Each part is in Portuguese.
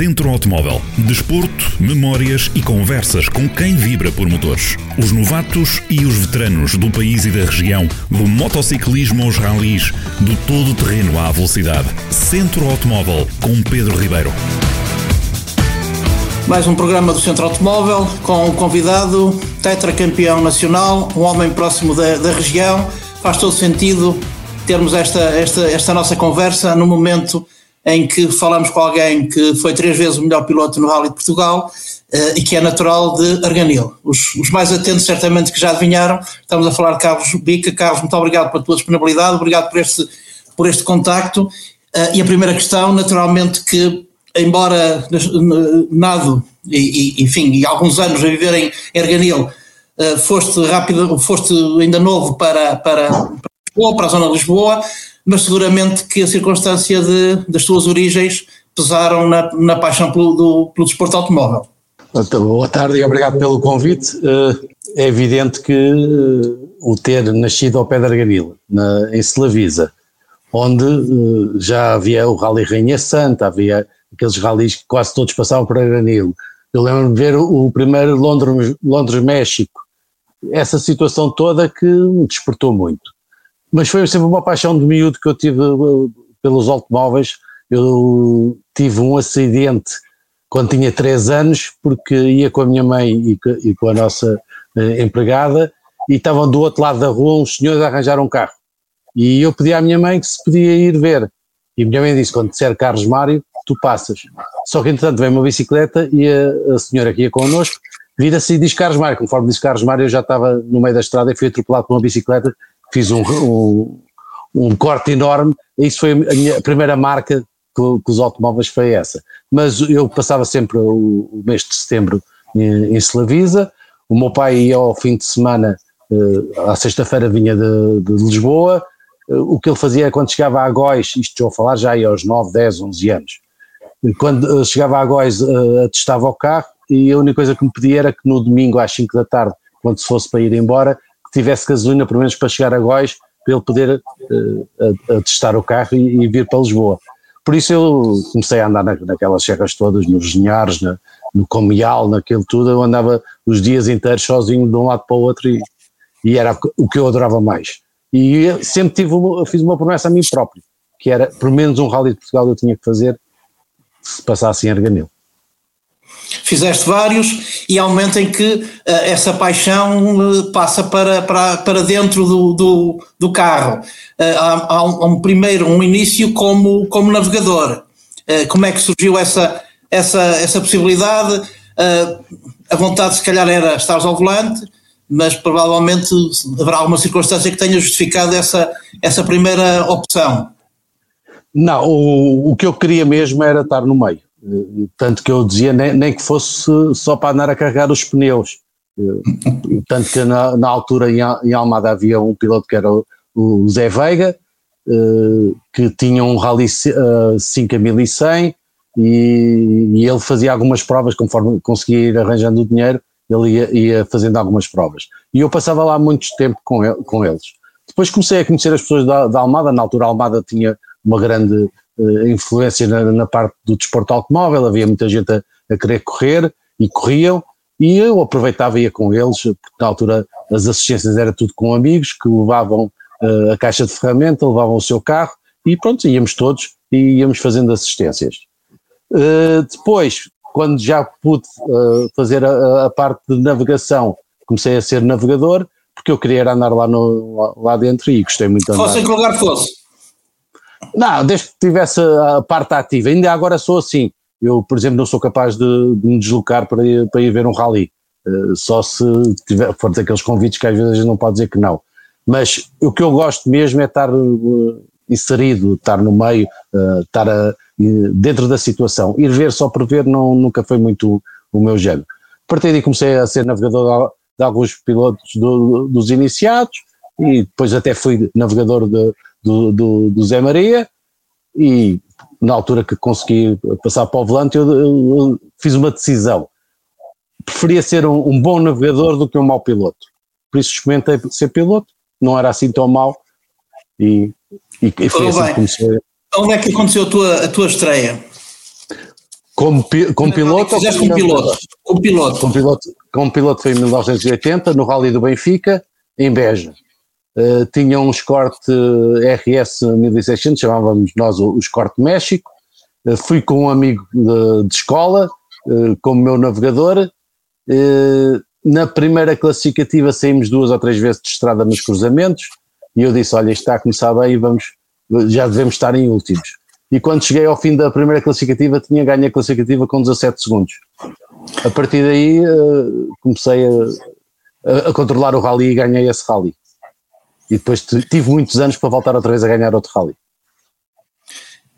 Centro Automóvel. Desporto, memórias e conversas com quem vibra por motores. Os novatos e os veteranos do país e da região, do motociclismo aos ralis, do todo terreno à velocidade. Centro Automóvel com Pedro Ribeiro. Mais um programa do Centro Automóvel com um convidado, tetracampeão nacional, um homem próximo da, da região. Faz todo sentido termos esta, esta, esta nossa conversa no momento em que falamos com alguém que foi três vezes o melhor piloto no Rally de Portugal uh, e que é natural de Arganil. Os, os, mais atentos certamente que já adivinharam, estamos a falar de Carlos Bica. Carlos, muito obrigado pela tua disponibilidade, obrigado por este, por este contacto. Uh, e a primeira questão, naturalmente que, embora nado, e, e, enfim, e alguns anos a viver em, Arganil, uh, foste rápido, foste ainda novo para, para, para Lisboa, para a zona de Lisboa, mas seguramente que a circunstância de, das tuas origens pesaram na, na paixão pelo, do, pelo desporto automóvel. Então, boa tarde e obrigado pelo convite. Eh, é evidente que eh, o ter nascido ao pé da Arganil, em Slavisa, onde eh, já havia o Rally Rainha Santa, havia aqueles rallies que quase todos passavam por Arganil. Eu lembro-me de ver o primeiro Londres-México, Londres, essa situação toda que me despertou muito mas foi sempre uma paixão de miúdo que eu tive uh, pelos automóveis. Eu tive um acidente quando tinha 3 anos, porque ia com a minha mãe e com a nossa uh, empregada e estavam do outro lado da rua uns senhores a arranjar um carro. E eu pedi à minha mãe que se podia ir ver. E a minha mãe disse: quando disser Carlos Mário, tu passas. Só que entretanto veio uma bicicleta e a, a senhora que ia connosco vira-se e diz Carlos Mário. Conforme disse Carlos Mário, eu já estava no meio da estrada e fui atropelado por uma bicicleta fiz um, um, um corte enorme, e isso foi a minha primeira marca com, os automóveis foi essa. Mas eu passava sempre o, mês de setembro em, em Slavisa, o meu pai ia ao fim de semana, uh, à sexta-feira vinha de, de Lisboa, uh, o que ele fazia quando chegava a Góis, isto estou a falar já aí aos 9, 10, 11 anos, quando uh, chegava a Góis atestava o carro e a única coisa que me pedia era que no domingo às 5 da tarde, quando se fosse para ir embora, tivesse gasolina, pelo menos para chegar a Góis, para ele poder uh, a, a testar o carro e, e, vir para Lisboa. Por isso eu comecei a andar na, naquelas serras todas, nos Vinhares, na, no Comial, naquilo tudo, eu andava os dias inteiros sozinho de um lado para o outro e, e era o que eu adorava mais. E sempre tive uma, fiz uma promessa a mim próprio, que era, pelo menos um Rally de Portugal eu tinha que fazer se passasse em Arganil. Fizeste vários e há um momento em que uh, essa paixão uh, passa para, para, para dentro do, do, do carro. Uh, há, há, um, um, primeiro, um início como, como navegador. como é que surgiu essa, essa, essa possibilidade? a vontade se calhar era estar ao volante, mas provavelmente haverá alguma circunstância que tenha justificado essa, essa primeira opção. Não, o, o que eu queria mesmo era estar no meio tanto que eu dizia nem, nem, que fosse só para andar a carregar os pneus. Tanto que na, na altura em, em, Almada havia um piloto que era o, o Zé Veiga, eh, que tinha um Rally 5100 e, e ele fazia algumas provas conforme conseguia ir arranjando o dinheiro, ele ia, ia fazendo algumas provas. E eu passava lá muito tempo com, ele, com eles. Depois comecei a conhecer as pessoas da, da Almada, na altura a Almada tinha uma grande influência na, na, parte do desporto automóvel, havia muita gente a, a, querer correr e corriam, e eu aproveitava e ia com eles, porque na altura as assistências era tudo com amigos que levavam uh, a caixa de ferramenta, levavam o seu carro e pronto, íamos todos e íamos fazendo assistências. Uh, depois, quando já pude fazer a, a, parte de navegação, comecei a ser navegador, porque eu queria andar lá, no, lá dentro e gostei muito de andar. Fosse em que lugar fosse? Não, desde que tivesse a parte ativa. Ainda agora sou assim. Eu, por exemplo, não sou capaz de, de me deslocar para ir, para ir ver um rally. Uh, só se tiver, for daqueles convites que às vezes a gente não pode dizer que não. Mas o que eu gosto mesmo é estar uh, inserido, estar no meio, uh, estar a, dentro da situação. Ir ver só por ver não, nunca foi muito o meu género. A partir daí comecei a ser navegador de, alguns pilotos do, dos iniciados e depois até fui navegador de, do, do, do Zé Maria e na altura que consegui passar para o volante eu, eu, eu fiz uma decisão. Preferia ser um, um, bom navegador do que um mau piloto. Por isso experimentei ser piloto, não era assim tão mau e, e, e foi assim que comecei. Onde é que aconteceu a tua, a tua estreia? Como, como piloto? Fizeste como piloto. Como piloto. Como piloto, como piloto foi em 1980, no Rally do Benfica, em Beja. Uh, tinha um Escort RS 1600, chamávamos nós o, o Escort México. Uh, fui com um amigo de, de escola, uh, como meu navegador. na primeira classificativa saímos duas ou três vezes de estrada nos cruzamentos e eu disse, olha, isto está a começar bem vamos, já devemos estar em últimos. E quando cheguei ao fim da primeira classificativa tinha ganho a classificativa com 17 segundos. A partir daí comecei a, a, controlar o rally e ganhei esse rally e depois tive muitos anos para voltar outra vez a ganhar outro rally.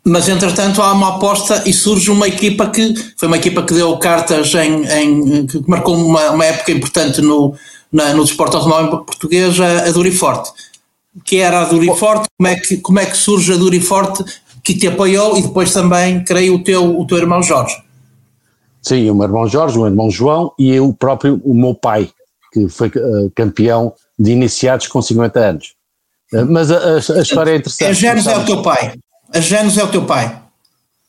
Mas entretanto há uma aposta e surge uma equipa que foi uma equipa que deu cartas em, em que marcou uma, uma época importante no, na, no desporto automóvel português, a, a Duriforte. Que era a Duriforte, como é que, como é que surge a Duriforte que te apoiou e depois também, creio, o teu, o teu irmão Jorge. Sim, o meu irmão Jorge, o meu irmão João e eu próprio, o meu pai, que foi uh, campeão de iniciados com 50 anos. Eh, mas a, a, a história é interessante. A Genos é o teu pai. A Genos é o teu pai.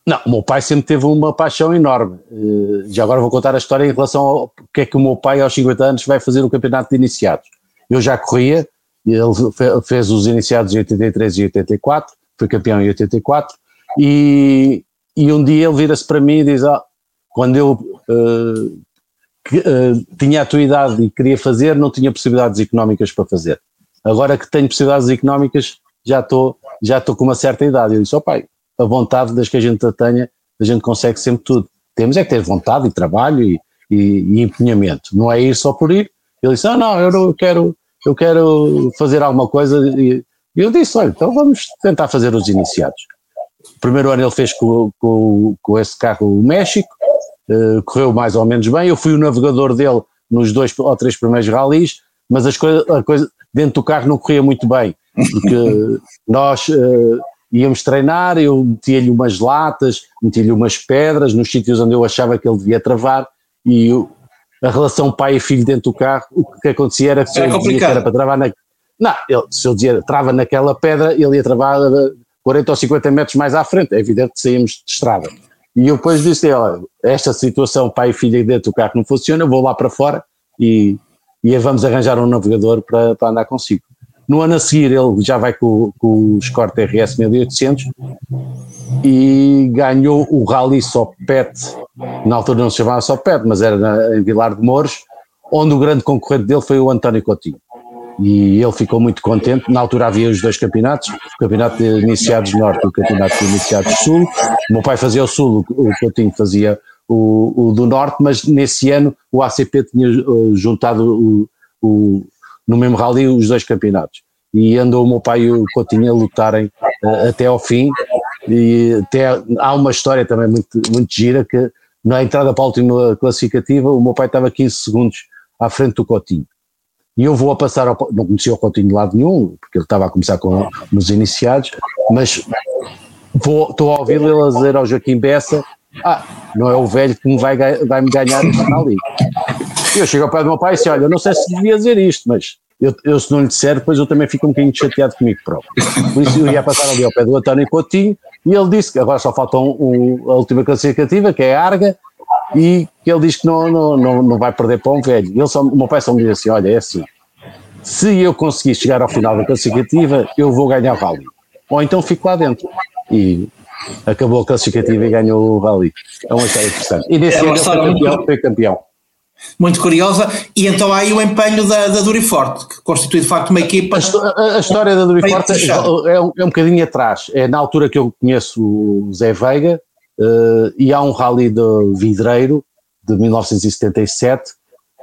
Não, o meu pai sempre teve uma paixão enorme. Eh, já agora vou contar a história em relação ao que é que o meu pai aos 50 anos vai fazer o campeonato de iniciados. Eu já corria, ele fez os iniciados em 83 e 84, foi campeão em 84, e, e um dia ele vira-se para mim e diz, ah, quando eu uh, que, uh, tinha a tua idade e queria fazer, não tinha possibilidades económicas para fazer. Agora que tenho possibilidades económicas, já estou já com uma certa idade. Eu disse, ó oh, pai, a vontade das que a gente a tenha, a gente consegue sempre tudo. Temos é que ter vontade e trabalho e, e, e empenhamento. Não é ir só por ir. Ele disse, ah, não, eu quero, eu quero fazer alguma coisa. E eu disse, olha, então vamos tentar fazer os iniciados. O primeiro ano ele fez com, com, com esse carro o México, uh, correu mais ou menos bem. Eu fui o navegador dele nos dois ou três primeiros ralis, mas as coisa, a coisa dentro do carro não corria muito bem, porque nós uh, íamos treinar, eu metia-lhe umas latas, metia-lhe umas pedras nos sítios onde eu achava que ele devia travar e eu, a relação pai e filho dentro do carro, o que acontecia era que se eu dizia que era para travar na. Não, ele, se eu dizia trava naquela pedra, ele ia travar 40 ou 50 metros mais à frente. É evidente que saímos de estrada. E eu depois disse: olha, esta situação, pai e filha dentro do carro não funciona, vou lá para fora e, e vamos arranjar um navegador para, para andar consigo. No ano a seguir ele já vai com, com o Escort RS 1800 e ganhou o Rally Sopet, na altura não se chamava Sopet, mas era na, em Vilar de Mouros, onde o grande concorrente dele foi o António Coutinho e ele ficou muito contente. Na altura havia os dois campeonatos, o campeonato de iniciados norte e o campeonato de iniciados sul. O meu pai fazia o sul, o Coutinho fazia o, o do norte, mas nesse ano o ACP tinha uh, juntado o, o, no mesmo rally os dois campeonatos. E andou o meu pai e o Coutinho a lutarem uh, até ao fim. E até, há uma história também muito, muito gira que na entrada para a última classificativa o meu pai estava 15 segundos à frente do Coutinho e eu vou a passar, ao, não conhecia o Coutinho de lado nenhum, porque ele estava a começar com, nos iniciados, mas vou, estou a ouvir ele a dizer ao Joaquim Bessa, ah, não é o velho que me vai, vai me ganhar ali. E eu chego ao pé do meu pai e disse, olha, eu não sei se devia dizer isto, mas eu, eu, se não lhe disser, depois eu também fico um bocadinho chateado comigo próprio. Por isso eu ia passar ali ao pé do António Coutinho e ele disse que agora só falta um, um, a última classificativa, que é a Arga, e ele diz que não, não, não, não vai perder para um velho. Ele só, o meu pai só me diz assim: olha, é assim, se eu conseguir chegar ao final da classificativa, eu vou ganhar o rally. Ou então fico lá dentro. E acabou a classificativa e ganhou o rally. É uma história interessante. E nesse é ano foi campeão, foi campeão. Muito curiosa, e então há aí o empenho da, da Duriforte, que constitui de facto uma equipa. A, a, a história da Duriforte é, é, um, é um bocadinho atrás. É na altura que eu conheço o Zé Veiga, Uh, e há um rally de vidreiro de 1977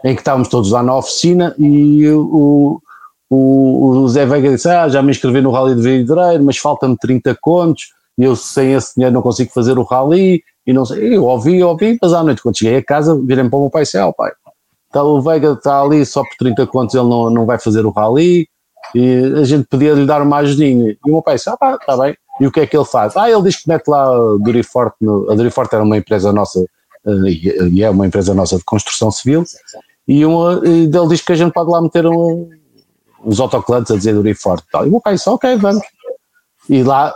em que estávamos todos lá na oficina e o, o, o Zé Veiga disse, ah, já me inscrevi no rally de vidreiro, mas falta-me 30 contos e eu sem esse dinheiro não consigo fazer o rally e não sei, eu ouvi, ouvi, mas à noite quando cheguei a casa virei para o meu pai e disse, ah, pai, tá, o Veiga está ali só por 30 contos ele não, não vai fazer o rally e a gente podia lhe dar uma ajudinha. E o meu pai disse, ah pá, está bem e o que é que ele faz? Ah, ele diz que mete lá a Duriforte, no, a Duriforte era uma empresa nossa, uh, e é uma empresa nossa de construção civil, e, e ele diz que a gente pode lá meter um, uns autocolantes a dizer Duriforte e tal. E o pai disse, ok, vamos. E lá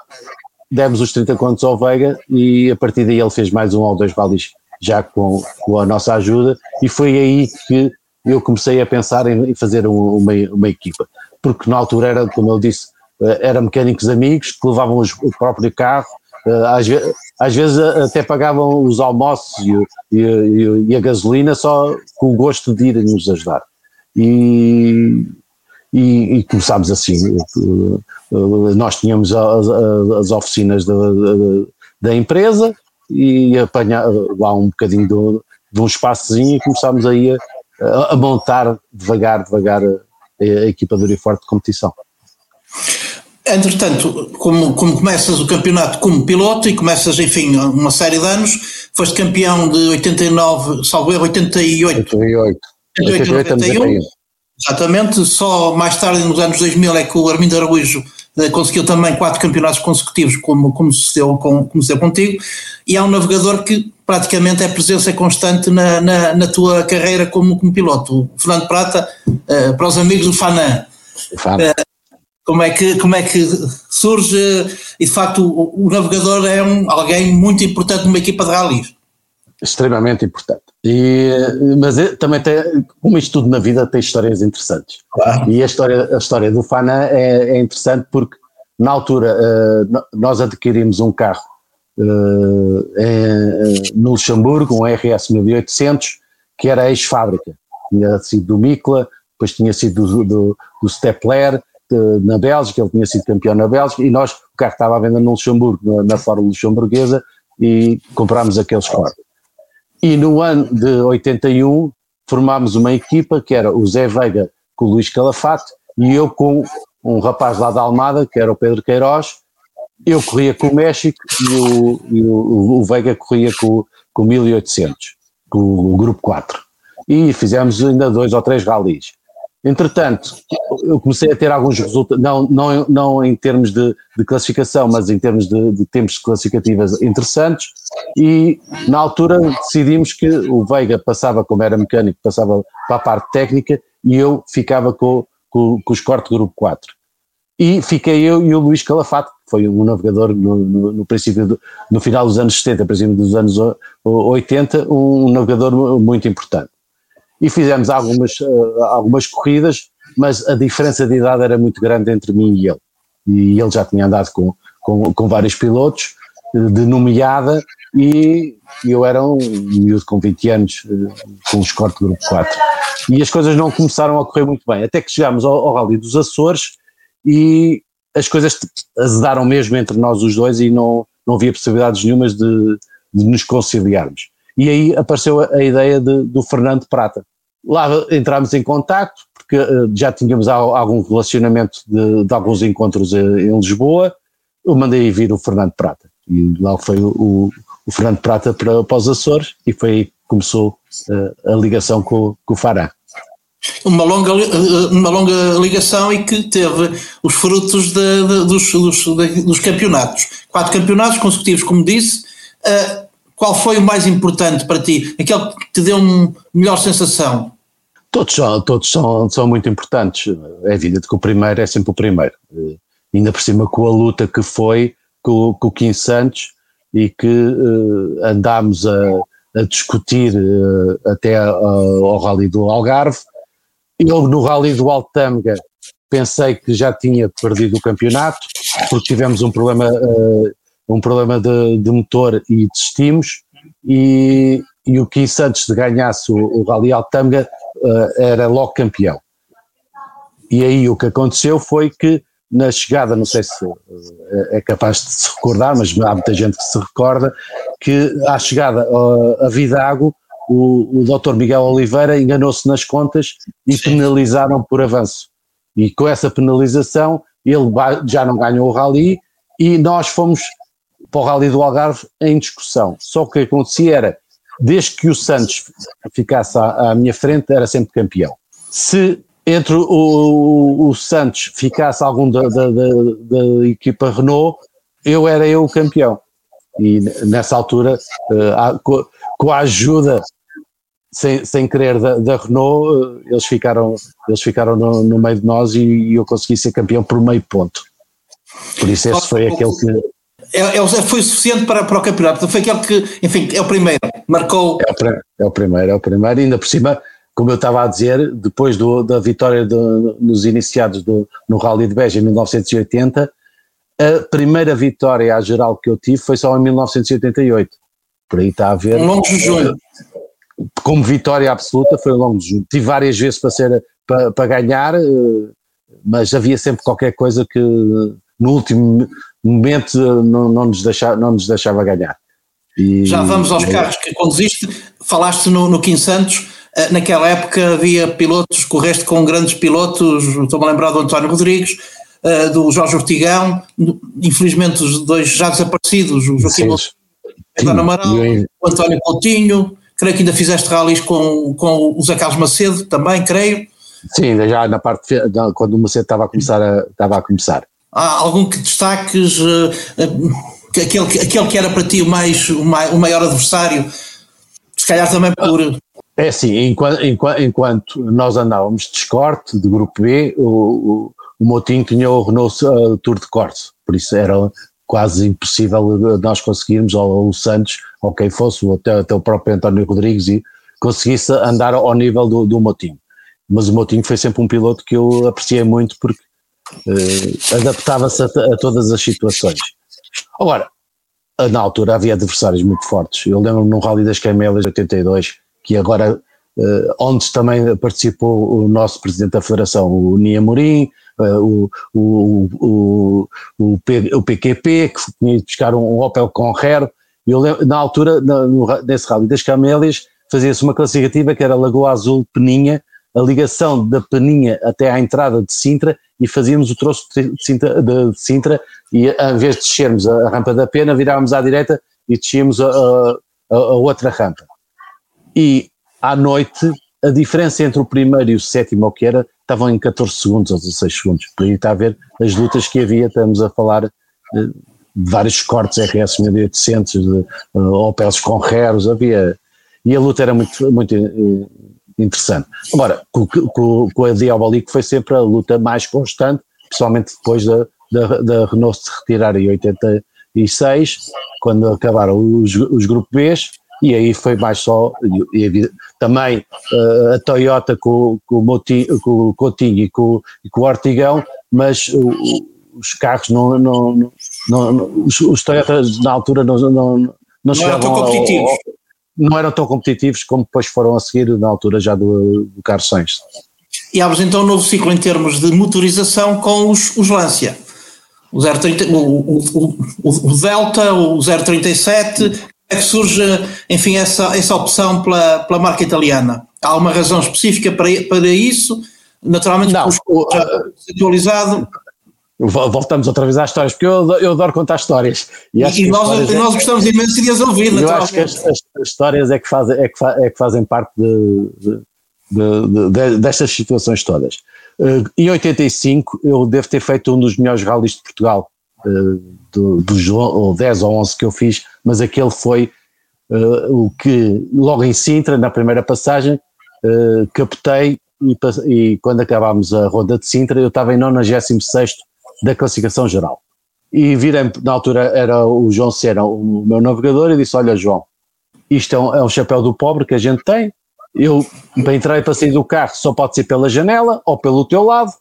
demos os 30 contos ao Veiga e a partir daí ele fez mais um ou dois rallies já com, com a nossa ajuda e foi aí que eu comecei a pensar em fazer uma, uma equipa, porque na altura era, como eu disse, eh, eram mecânicos amigos que levavam os, o próprio carro, eh, às, às, vezes até pagavam os almoços e, e, e, a gasolina só com o gosto de irem nos ajudar. E, e, e começámos assim. Eh, nós tínhamos as, as oficinas da, da, empresa e apanhar lá um bocadinho do, de um espaçozinho e começámos aí a, a montar devagar, devagar a, a equipa do Uriforte de competição. Entretanto, como, como começas o campeonato como piloto e começas, enfim, uma série de anos, foste campeão de 89, salvo erro, 88. 88. 88, 88 91. Exatamente, só mais tarde, nos anos 2000, é que o Armindo Araújo eh, conseguiu também quatro campeonatos consecutivos, como, como, sucedeu, com, como sucedeu contigo, e é um navegador que praticamente é presença constante na, na, na tua carreira como, como piloto. O Fernando Prata, uh, para os amigos do Fanan. Uh, como é que, como é que surge, e de facto o, o navegador é um, alguém muito importante numa equipa de rallies. Extremamente importante. E, mas é, também tem, como isto tudo na vida, tem histórias interessantes. Claro. E a história, a história do Fana é, é interessante porque na altura uh, nós adquirimos um carro uh, em, no Luxemburgo, um RS 1800, que era ex-fábrica. Tinha sido do Mikla, depois tinha sido do, do, do Stepler, na Bélgica, ele tinha sido campeão na Bélgica, e nós, o carro estava à venda no Luxemburgo, na, na Fórmula Luxemburguesa, e comprámos aqueles quatro. E no ano de 81 formámos uma equipa que era o Zé Veiga com o Luís Calafate e eu com um rapaz lá da Almada, que era o Pedro Queiroz, eu corria com o México e o, e o, o Veiga corria com, com o 1800, com o Grupo 4. E fizemos ainda dois ou três ralis. Entretanto, eu comecei a ter alguns resultados, não, não, não em termos de, de classificação, mas em termos de, de, tempos classificativas interessantes, e na altura decidimos que o Veiga passava, como era mecânico, passava para a parte técnica e eu ficava com, com, com os cortes grupo 4. E fiquei eu e o Luís Calafate, que foi um navegador no, no, no princípio, do, no final dos anos 70, princípio dos anos 80, um navegador muito importante e fizemos algumas, uh, algumas corridas, mas a diferença de idade era muito grande entre mim e ele. E ele já tinha andado com, com, com vários pilotos uh, de nomeada e eu era um miúdo com 20 anos, uh, com o escorte grupo 4. E as coisas não começaram a correr muito bem, até que chegámos ao, ao Rally dos Açores e as coisas azedaram mesmo entre nós os dois e não, não havia possibilidades nenhumas de, de nos conciliarmos. E aí apareceu a, a ideia de, do Fernando Prata. Lá entramos em contacto, porque uh, já tínhamos algum relacionamento de, de alguns encontros uh, em Lisboa. Eu mandei vir o Fernando Prata. E lá foi o, o Fernando Prata para, para os Açores e foi aí que começou uh, a ligação com, com o Fará uma longa, uma longa ligação e que teve os frutos de, de, dos, dos, de, dos, campeonatos. Quatro campeonatos consecutivos, como disse. Uh, qual foi o mais importante para ti? Aquele que te deu uma melhor sensação? Todos, são, todos são, são muito importantes. É evidente que o primeiro é sempre o primeiro. Uh, ainda por cima com a luta que foi com, com o Kim Santos e que uh, andámos a, a discutir uh, até ao Rally do Algarve. Eu no Rally do Altamga pensei que já tinha perdido o campeonato porque tivemos um problema um problema de, de motor e desistimos e, e o Kim Santos de ganhasse o, o Rally Altamga uh, era logo campeão. E aí o que aconteceu foi que na chegada, não sei se uh, é capaz de se recordar, mas há muita gente que se recorda, que à chegada uh, a Vidago, o, o Dr. Miguel Oliveira enganou-se nas contas e penalizaram por avanço. E com essa penalização ele já não ganhou o rally e nós fomos para o Rally do Algarve em discussão. Só que o que acontecia era, desde que o Santos ficasse à, à minha frente, era sempre campeão. Se entre o, o, o Santos ficasse algum da, da, da, da, equipa Renault, eu era eu o campeão. E nessa altura, uh, com, com, a ajuda, sem, sem querer, da, da Renault, uh, eles ficaram, eles ficaram no, no meio de nós e, e, eu consegui ser campeão por meio ponto. Por isso esse foi aquele que é, é, foi suficiente para, para o campeonato. Foi aquele que, enfim, é o primeiro, marcou. É o, é o primeiro, é o primeiro, ainda por cima, como eu estava a dizer, depois do, da vitória do, nos iniciados do, no Rally de Beja em 1980, a primeira vitória à geral que eu tive foi só em 1988. Por aí está a ver. Um longo jejum. Como vitória absoluta, foi um longo jejum. Tive várias vezes para, ser, para, para ganhar, eh, mas havia sempre qualquer coisa que no último momento não, não, nos, deixava, não nos deixava ganhar. E, Já vamos aos é, carros que conduziste. Falaste no, no Kim Santos, eh, naquela época havia pilotos, correste com grandes pilotos, estou-me a lembrar do António Rodrigues, eh, do Jorge Ortigão, infelizmente os dois já desaparecidos, o Joaquim António Amaral, o António Coutinho, creio que ainda fizeste rallies com, com o Zé Carlos Macedo também, creio. Sim, já na parte, quando o Macedo estava a começar. A, estava a começar. Algum que destaques, uh, uh, aquele, aquele que era para ti o, mais, o, mai, o maior adversário, se calhar também por... É assim, enquanto, enquanto, nós andávamos de escorte, de grupo B, o, o, o Motinho tinha o Renault uh, Tour de Corse, por isso era quase impossível nós conseguirmos, ou o Santos, ou quem fosse, ou até, até o próprio António Rodrigues, e conseguisse andar ao nível do, do Motinho. Mas o Motinho foi sempre um piloto que eu apreciei muito porque uh, adaptava-se a, a, todas as situações. Agora, na altura havia adversários muito fortes. Eu lembro-me num Rally das Camelas de 82, que agora, uh, onde também participou o nosso presidente da federação, o Nia Morim, uh, o, o, o, P, o PQP, que tinha de buscar um Opel Conrero. Eu lembro, na altura, na, no, nesse Rally das Camélias, fazia-se uma classificativa que era Lagoa Azul Peninha, a ligação da Peninha até à entrada de Sintra e fazíamos o troço de Sintra, de Sintra e em vez de descermos a rampa da Pena, virávamos à direita e descíamos a, a, a outra rampa. E à noite, a diferença entre o primeiro e o sétimo, o que era, estavam em 14 segundos ou 16 segundos. Por aí está a ver as lutas que havia, estamos a falar de vários cortes RS 1800, de uh, Opels com Reros, havia. E a luta era muito, muito eh, interessante. Agora, com, com, com a Diabolique foi sempre a luta mais constante, principalmente depois da, da, da Renault se retirar em 86, quando acabaram os, os grupos Bs, e aí foi mais só, e, e, também uh, a Toyota com, com, o Moti, com o Coutinho e com, e com o Ortigão, mas os carros não, não, não, não os, os Toyotas na altura não, não, não, não chegavam ao, ao, não eram tão competitivos como depois foram a seguir na altura já do, do Carlos Sainz. E abres então um novo ciclo em termos de motorização com os, os Lancia. O, 030, o, o, o, o Delta, o 037, é que surge, enfim, essa, essa opção pela, pela marca italiana? Há alguma razão específica para, para isso? Naturalmente, não, o, atualizado. Voltamos outra vez às histórias, porque eu, eu adoro contar histórias. E, e nós, nós é, gostamos imenso de as ouvir, Eu acho que as, as, as, histórias é que, fazem, é, que fa, é que fazem parte de, de, de, de, destas situações todas. Uh, em 85 eu devo ter feito um dos melhores rallies de Portugal, uh, do, dos ou 10 ou 11 que eu fiz, mas aquele foi uh, o que, logo em Sintra, na primeira passagem, captei e, e, quando acabámos a ronda de Sintra eu estava em 96 da classificação geral. E virei, na altura era o João Sena, o meu navegador, e disse: Olha, João, isto é um, é um chapéu do pobre que a gente tem. Eu, para entrar e para sair do carro, só pode ser pela janela ou pelo teu lado.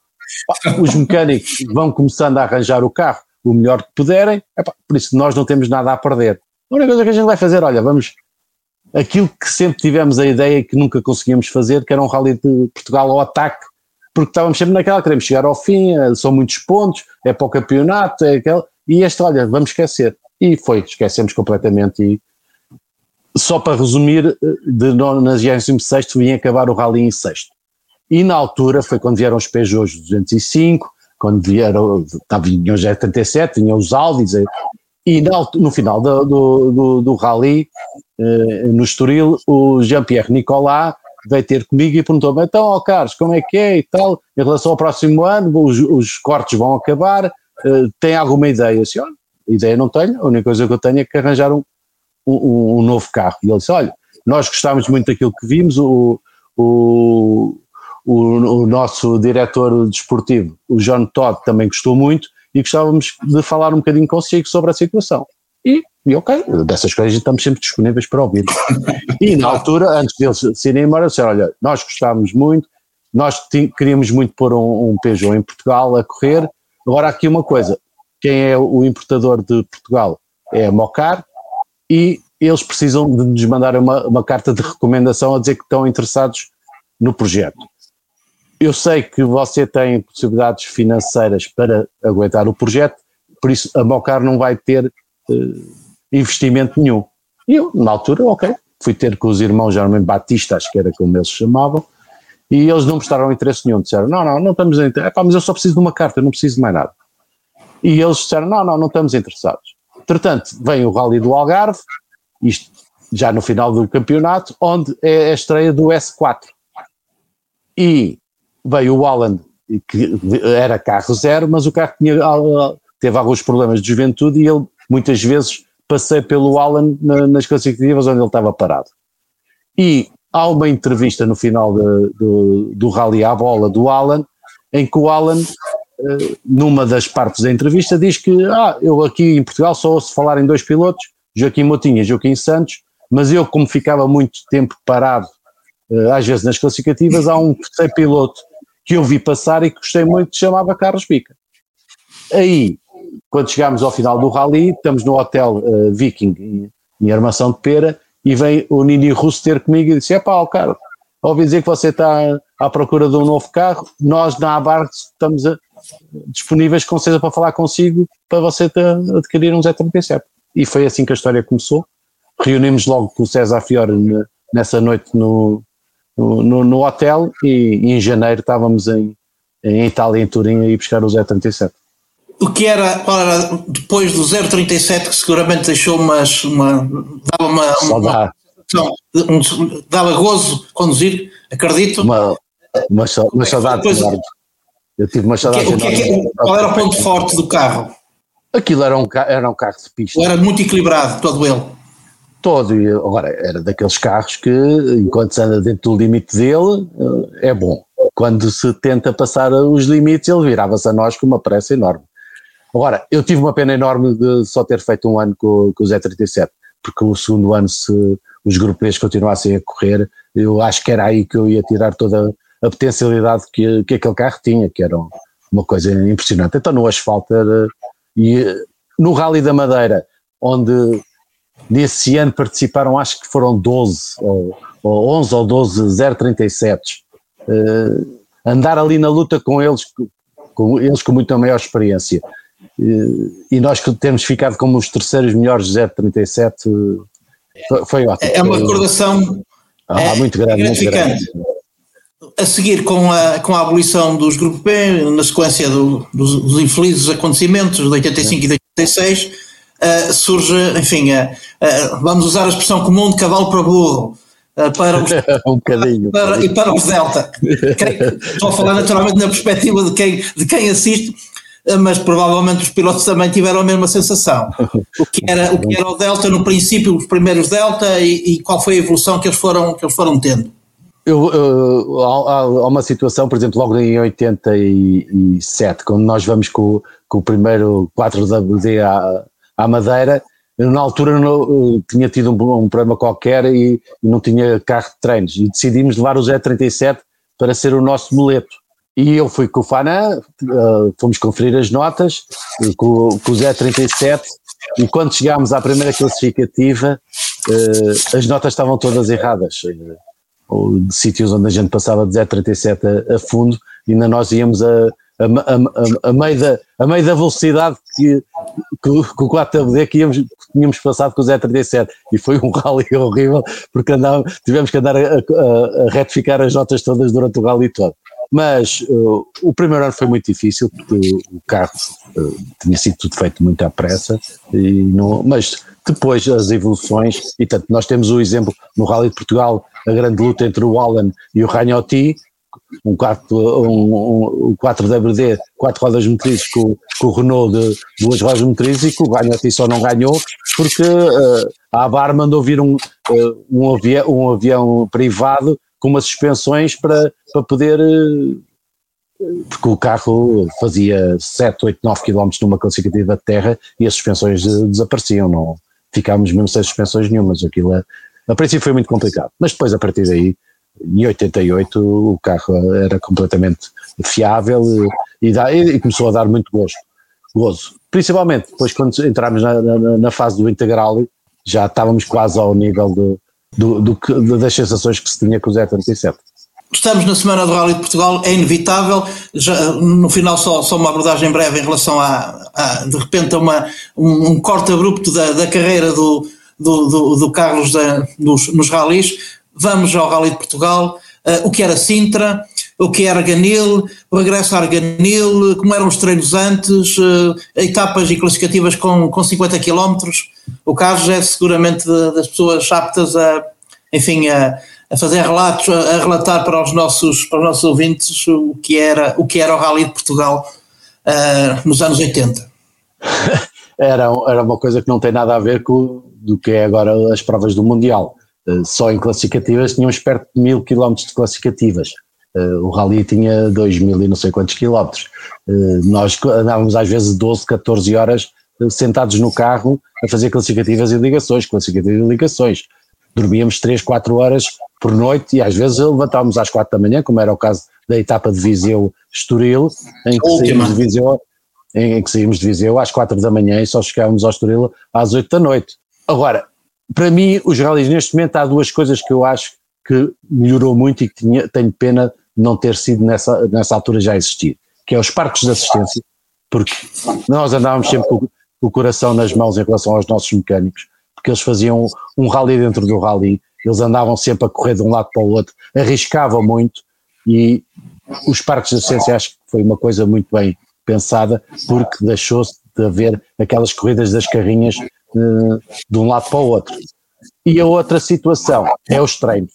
Os mecânicos vão começando a arranjar o carro o melhor que puderem, por isso nós não temos nada a perder. A única coisa que a gente vai fazer, olha, vamos. Aquilo que sempre tivemos a ideia que nunca conseguimos fazer, que era um rally de Portugal ao ataque, porque estávamos sempre naquela, queremos chegar ao fim, eh, são muitos pontos, é para o campeonato, é aquela, e este, olha, vamos esquecer. E foi, esquecemos completamente. E só para resumir, eh, de, na 26 vinha acabar o rally em sexto. E na altura foi quando vieram os Peugeot 205, quando vieram, estava, vinham os G37, vinham os Audis, eh, e no, no final do, do, do, do rally, eh, no Estoril, o Jean-Pierre Nicolas veio ter comigo e perguntou-me, então, ó Carlos, como é que é e tal, em relação ao próximo ano, os, os cortes vão acabar, uh, tem alguma ideia? Eu disse, olha, ideia não tenho, a única coisa que eu tenho é que arranjar um, um, um novo carro. E ele disse, olha, nós gostámos muito daquilo que vimos, o, o, o, o nosso diretor desportivo, o John Todd, também gostou muito, e gostávamos de falar um bocadinho consigo sobre a situação. E, e ok, dessas coisas estamos sempre disponíveis para ouvir. E na altura, antes deles se irem embora, disseram, olha, nós gostávamos muito, nós queríamos muito pôr um, um Peugeot em Portugal a correr, agora aqui uma coisa, quem é o importador de Portugal é a Mocar e eles precisam de nos mandar uma, uma carta de recomendação a dizer que estão interessados no projeto. Eu sei que você tem possibilidades financeiras para aguentar o projeto, por isso a Mocar não vai ter uh, investimento nenhum. E eu, na altura, ok, fui ter com os irmãos geralmente Batista, acho que era como eles se chamavam, e eles não mostraram interesse nenhum, disseram, não, não, não estamos é, mas eu só preciso de uma carta, não preciso de mais nada. E eles disseram, não, não, não estamos interessados. Entretanto, vem o Rally do Algarve, isto já no final do campeonato, onde é a estreia do S4. E veio o Holland, que era carro zero, mas o carro tinha, teve alguns problemas de juventude e ele muitas vezes passei pelo Alan nas classificativas onde ele estava parado. E há uma entrevista no final de, do, do Rally à bola do Alan, em que o Alan, eh, numa das partes da entrevista, diz que ah, eu aqui em Portugal só ouço falar em dois pilotos, Joaquim Motinha e Joaquim Santos, mas eu, como ficava muito tempo parado, eh, às vezes nas classificativas, há um terceiro piloto que eu vi passar e que gostei muito, chamava Carlos Pica. Aí, quando chegámos ao final do rally, estamos no hotel uh, Viking, em, Armação de Pera, e vem o Nini Russo ter comigo e disse: é pá, cara, ouvi dizer que você está à procura de um novo carro, nós na Abarth estamos a, disponíveis com certeza para falar consigo para você adquirir um Z37. E foi assim que a história começou. Reunimos logo com o César Fiore nessa noite no, no, no hotel e, e, em janeiro estávamos em, em Itália, em Turim, a ir buscar o Z37 o que era, qual era depois do 037 que seguramente deixou umas, uma, dava uma, uma, um, dava gozo conduzir, acredito. Uma, uma, uma saudade depois, Eu tive uma saudade. O que, o que, é qual era o ponto forte do carro? Aquilo era um, era um carro de pista. Era muito equilibrado, todo ele. Todo, agora era daqueles carros que, enquanto se anda dentro do limite dele, eh, é bom. Quando se tenta passar os limites, ele virava-se a nós com uma pressa enorme. Agora, eu tive uma pena enorme de só ter feito um ano com, com o Z37, porque o segundo ano, se os grupos continuassem a correr, eu acho que era aí que eu ia tirar toda a potencialidade que, que aquele carro tinha, que era uma coisa impressionante. Então no asfalto era, e no Rally da Madeira, onde nesse ano participaram, acho que foram 12 ou, ou 11 ou 12 037, uh, andar ali na luta com eles, com eles com muita maior experiência, e nós que temos ficado como os terceiros melhores 037 foi, foi ótimo. É uma recordação ah, é, muito grande, muito grande. A seguir com a, com a abolição dos grupos B, na sequência do, dos, dos, infelizes acontecimentos de 85 é. e de 86, uh, surge, enfim, uh, uh, vamos usar a expressão comum de cavalo para burro. para os, um bocadinho, para, e para os Delta. Estou a falar naturalmente na perspectiva de quem, de quem assiste, eh, mas provavelmente os pilotos também tiveram a mesma sensação. O que era o, que era o Delta no princípio, os primeiros Delta e, e qual foi a evolução que eles foram, que eles foram tendo? Eu, eu, há, há, uma situação, por exemplo, logo em 87, quando nós vamos com, com o primeiro 4WD à, à Madeira, eu, na altura não, tinha tido um, um, problema qualquer e, e, não tinha carro de treinos e decidimos levar o Z37 para ser o nosso moleto. E eu fui com o Fanan, uh, fomos conferir as notas, com, com o Zé 37, e quando chegámos à primeira classificativa, uh, as notas estavam todas erradas. Uh, de sítios onde a gente passava de Zé 37 a, a fundo, ainda nós íamos a, a, a, a, meio da, a meio da velocidade que, que, que o 4WD que íamos, tínhamos passado com o Z37 e foi um rally horrível porque andava, tivemos que andar a, a, a, retificar as notas todas durante o rally todo. Mas uh, o primeiro ano foi muito difícil porque o carro uh, tinha sido tudo feito muito à pressa, e não, mas depois as evoluções, e tanto nós temos o exemplo no Rally de Portugal, a grande luta entre o Alan e o Ragnotti, um 4, um, um 4 WD, quatro rodas motrizes com, com o Renault de duas rodas motrizes e que o Ragnotti só não ganhou porque uh, a Abar mandou vir um, uh, um, avião, um avião privado com umas suspensões para, para poder uh, porque o carro fazia 7, 8, 9 km numa classificativa de terra e as suspensões desapareciam, não ficámos mesmo sem suspensões nenhumas, aquilo é, a princípio foi muito complicado, mas depois a partir daí, em 88 o carro era completamente fiável e, e, e começou a dar muito gozo, principalmente depois quando entramos na, na, na fase do integral já estávamos quase ao nível do, do, do, das sensações que se tinha com o Z37. Estamos na Semana do Rally de Portugal, é inevitável. Já, no final, só, só uma abordagem breve em relação a, a de repente, a uma, um, um, corte abrupto da, da carreira do, do, do, do Carlos da, nos, nos rallies. Vamos ao Rally de Portugal. Uh, o que era Sintra, o que era Ganil, o regresso a Arganil, como eram os treinos antes, uh, etapas e classificativas com, com 50 km. O Carlos é seguramente das pessoas aptas a, enfim, a a fazer relatos, a, relatar para os nossos, para os nossos ouvintes o que era o, que era o Rally de Portugal uh, nos anos 80. era, era uma coisa que não tem nada a ver com do que é agora as provas do Mundial. Uh, só em classificativas tínhamos perto de mil quilómetros de classificativas. Uh, o Rally tinha dois mil e não sei quantos quilómetros. nós andávamos às vezes 12, 14 horas sentados no carro a fazer classificativas e ligações, classificativas e ligações dormíamos 3, 4 horas por noite e às vezes levantávamos às 4 da manhã, como era o caso da etapa de Viseu-Estoril, em que saímos de Viseu, em, que saímos de Viseu às 4 da manhã e só chegávamos ao Estoril às 8 da noite. Agora, para mim, os rallies neste momento há duas coisas que eu acho que melhorou muito e que tinha, tenho pena não ter sido nessa, nessa altura já existir, que é os parques de assistência, porque nós andávamos sempre com, o coração nas mãos em relação aos nossos mecânicos, porque eles faziam um rally dentro do rally, eles andavam sempre a correr de um lado para o outro, arriscavam muito e os parques de assistência acho que foi uma coisa muito bem pensada porque deixou-se de haver aquelas corridas das carrinhas uh, de um lado para o outro. E a outra situação é os treinos.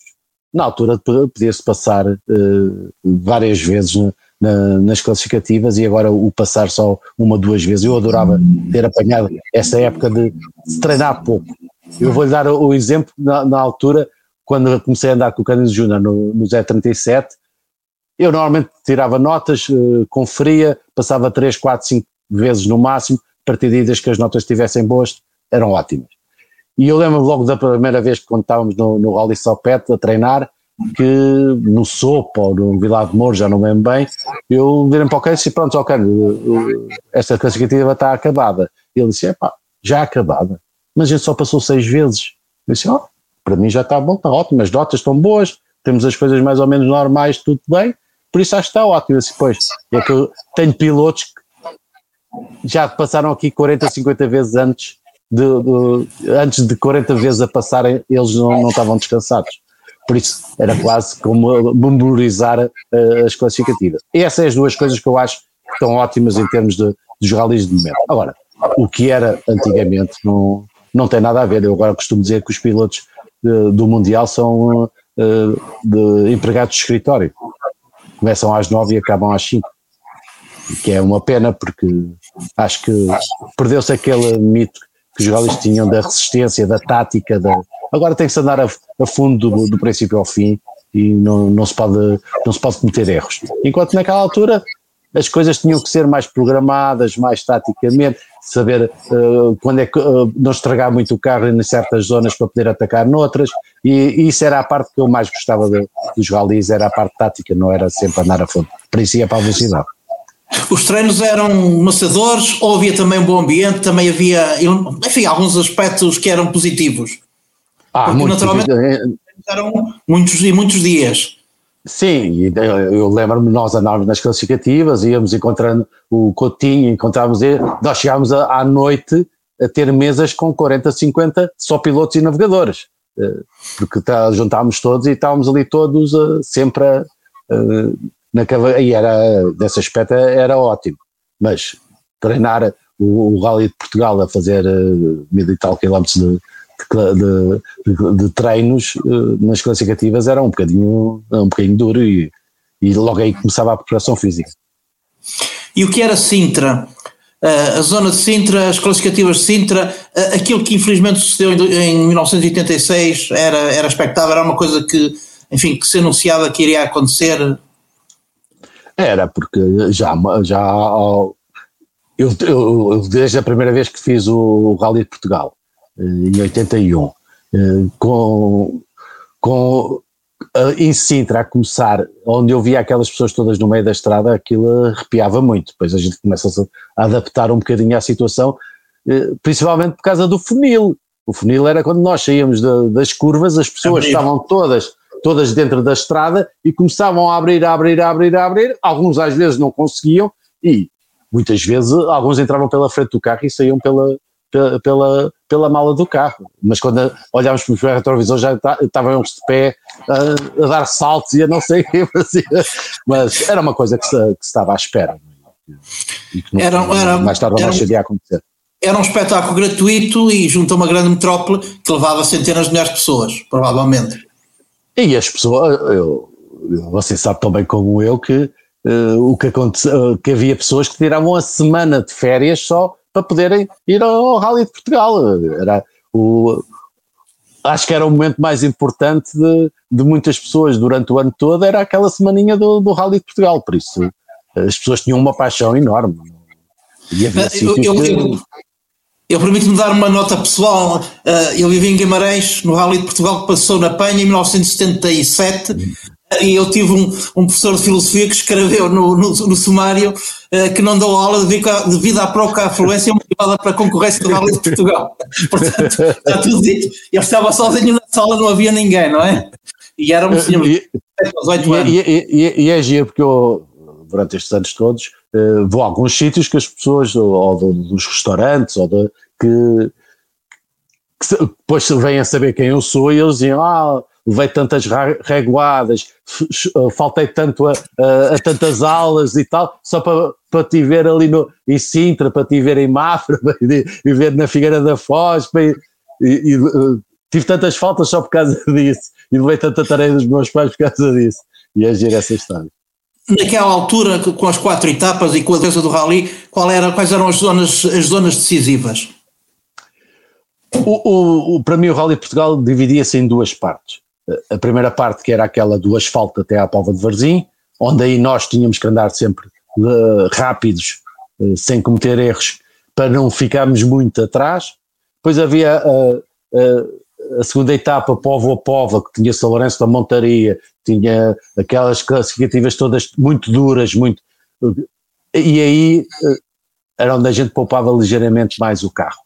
Na altura podia-se passar uh, várias vezes na, nas classificativas e agora o passar só uma, duas vezes. Eu adorava ter apanhado essa época de, treinar pouco. Eu vou-lhe dar o exemplo na, na, altura, quando comecei a andar com o Cândido Júnior no, no Z37, eu normalmente tirava notas, uh, conferia, passava 3, 4, 5 vezes no máximo, a partir que as notas estivessem boas, eram ótimas. E eu lembro logo da primeira vez que estávamos no, no Rally Sopete a treinar, que no Sopo ou no Vilar de já não lembro bem, eu virei para o Cândido e pronto, ok, esta classificativa está acabada. E ele disse, epá, já acabada mas gente só passou seis vezes. Eu disse, oh, para mim já está bom, está ótimo, as notas estão boas, temos as coisas mais ou menos normais, tudo bem, por isso acho que está ótimo. Eu disse, pois, é que eu tenho pilotos que já passaram aqui 40, 50 vezes antes de, de, antes de 40 vezes a passarem, eles não, não estavam descansados. Por isso era quase como memorizar uh, as classificativas. E essas são as duas coisas que eu acho que estão ótimas em termos de, dos rallies de momento. Agora, o que era antigamente não, não tem nada a ver. Eu agora costumo dizer que os pilotos de, do Mundial são uh, empregados de escritório. Começam às nove e acabam às cinco. Que é uma pena porque acho que perdeu-se aquele mito que os rallies tinham da resistência, da tática, da... agora tem que se andar a, a fundo do, do, princípio ao fim e não, não, se pode, não se pode cometer erros. Enquanto naquela altura as coisas tinham que ser mais programadas, mais taticamente, saber uh, quando é que uh, não estragar muito o carro em certas zonas para poder atacar noutras, e, e isso era a parte que eu mais gostava de, dos rallies, era a parte tática, não era sempre andar a fundo, para isso ia para a velocidade. Os treinos eram maçadores ou havia também um bom ambiente, também havia, enfim, alguns aspectos que eram positivos? Ah, Porque, muito, naturalmente eram muitos e muitos dias. Sim, eu lembro-me, nós andávamos nas classificativas, íamos encontrando o Coutinho, encontrávamos ele, nós chegámos à noite a ter mesas com 40, 50 só pilotos e navegadores, eh, porque tá, juntámos todos e estávamos ali todos eh, sempre a, na e era, desse aspecto era ótimo, mas treinar o, o Rally de Portugal a fazer eh, mil e tal quilómetros de, de, de, de, treinos uh, nas classificativas era um bocadinho, um bocadinho duro e, e logo aí começava a preparação física. E o que era Sintra? Uh, a zona de Sintra, as classificativas de Sintra, uh, aquilo que infelizmente sucedeu em, em 1986 era, era expectável, era uma coisa que, enfim, que se anunciava que iria acontecer. Era, porque já, já eu, eu, desde a primeira vez que fiz o Rally de Portugal, eh, em 81, eh, com, com em Sintra a começar, onde eu via aquelas pessoas todas no meio da estrada, aquilo arrepiava muito. Depois a gente começa a adaptar um bocadinho à situação, eh, principalmente por causa do funil. O funil era quando nós saíamos das curvas, as pessoas estavam todas todas dentro da estrada e começavam a abrir, a abrir, a abrir, a abrir. Alguns às vezes não conseguiam e muitas vezes alguns entravam pela frente do carro e saíam pela, pela, pela, pela mala do carro. Mas quando olhávamos para o retrovisor já estavam de pé a, a, dar saltos e a não sei o que fazia. Mas era uma coisa que se, que se estava à espera. E que não, era, era, mais tarde ou mais cedo ia acontecer. Era um espetáculo gratuito e junto a uma grande metrópole que levava centenas de milhares de pessoas, provavelmente. E as pessoas, eu, você sabe tão bem como eu que uh, o que aconteceu, uh, que havia pessoas que tiravam a semana de férias só para poderem ir ao Rally de Portugal. Era o, acho que era o momento mais importante de, de muitas pessoas durante o ano todo, era aquela semaninha do, do Rally de Portugal, por isso as pessoas tinham uma paixão enorme. E havia eu, eu, que... eu, eu permito-me dar uma nota pessoal. Eh, eu vivi em Guimarães, no Rally de Portugal, que passou na Penha em 1977. E eu tive um, um, professor de filosofia que escreveu no, no, no sumário uh, que não deu aula devido, a, devido à própria afluência motivada para a concorrência do Rally de Portugal. Portanto, está tudo dito. Eu estava sozinho na sala, não havia ninguém, não é? E era um senhor de 18 anos. E, e, e, e é giro, porque eu, durante estes anos todos, uh, vou a alguns sítios que as pessoas, ou, ou dos restaurantes, ou de, que, que depois vêm a saber quem eu sou e eles diziam, ah, levei tantas reguadas, faltei tanto a, a, a, tantas aulas e tal, só para, para te ver ali no, em Sintra, para te ver em Mafra, e, ver na Figueira da Foz, para, e, e, uh, tive tantas faltas só por causa disso, e levei tanta tarefa dos meus pais por causa disso, e é gira essa história. Naquela altura, com as quatro etapas e com a defesa do rally, qual era, quais eram as zonas, as zonas decisivas? O, o, o, para mim o Rally Portugal dividia-se em duas partes. A primeira parte que era aquela do asfalto até à Pova de Varzim, onde aí nós tínhamos que andar sempre uh, rápidos, uh, sem cometer erros, para não ficarmos muito atrás. Depois havia uh, a segunda etapa, Povo a Pova, que tinha São Lourenço da Montaria, tinha aquelas classificativas todas muito duras, muito. E aí era onde a gente poupava ligeiramente mais o carro.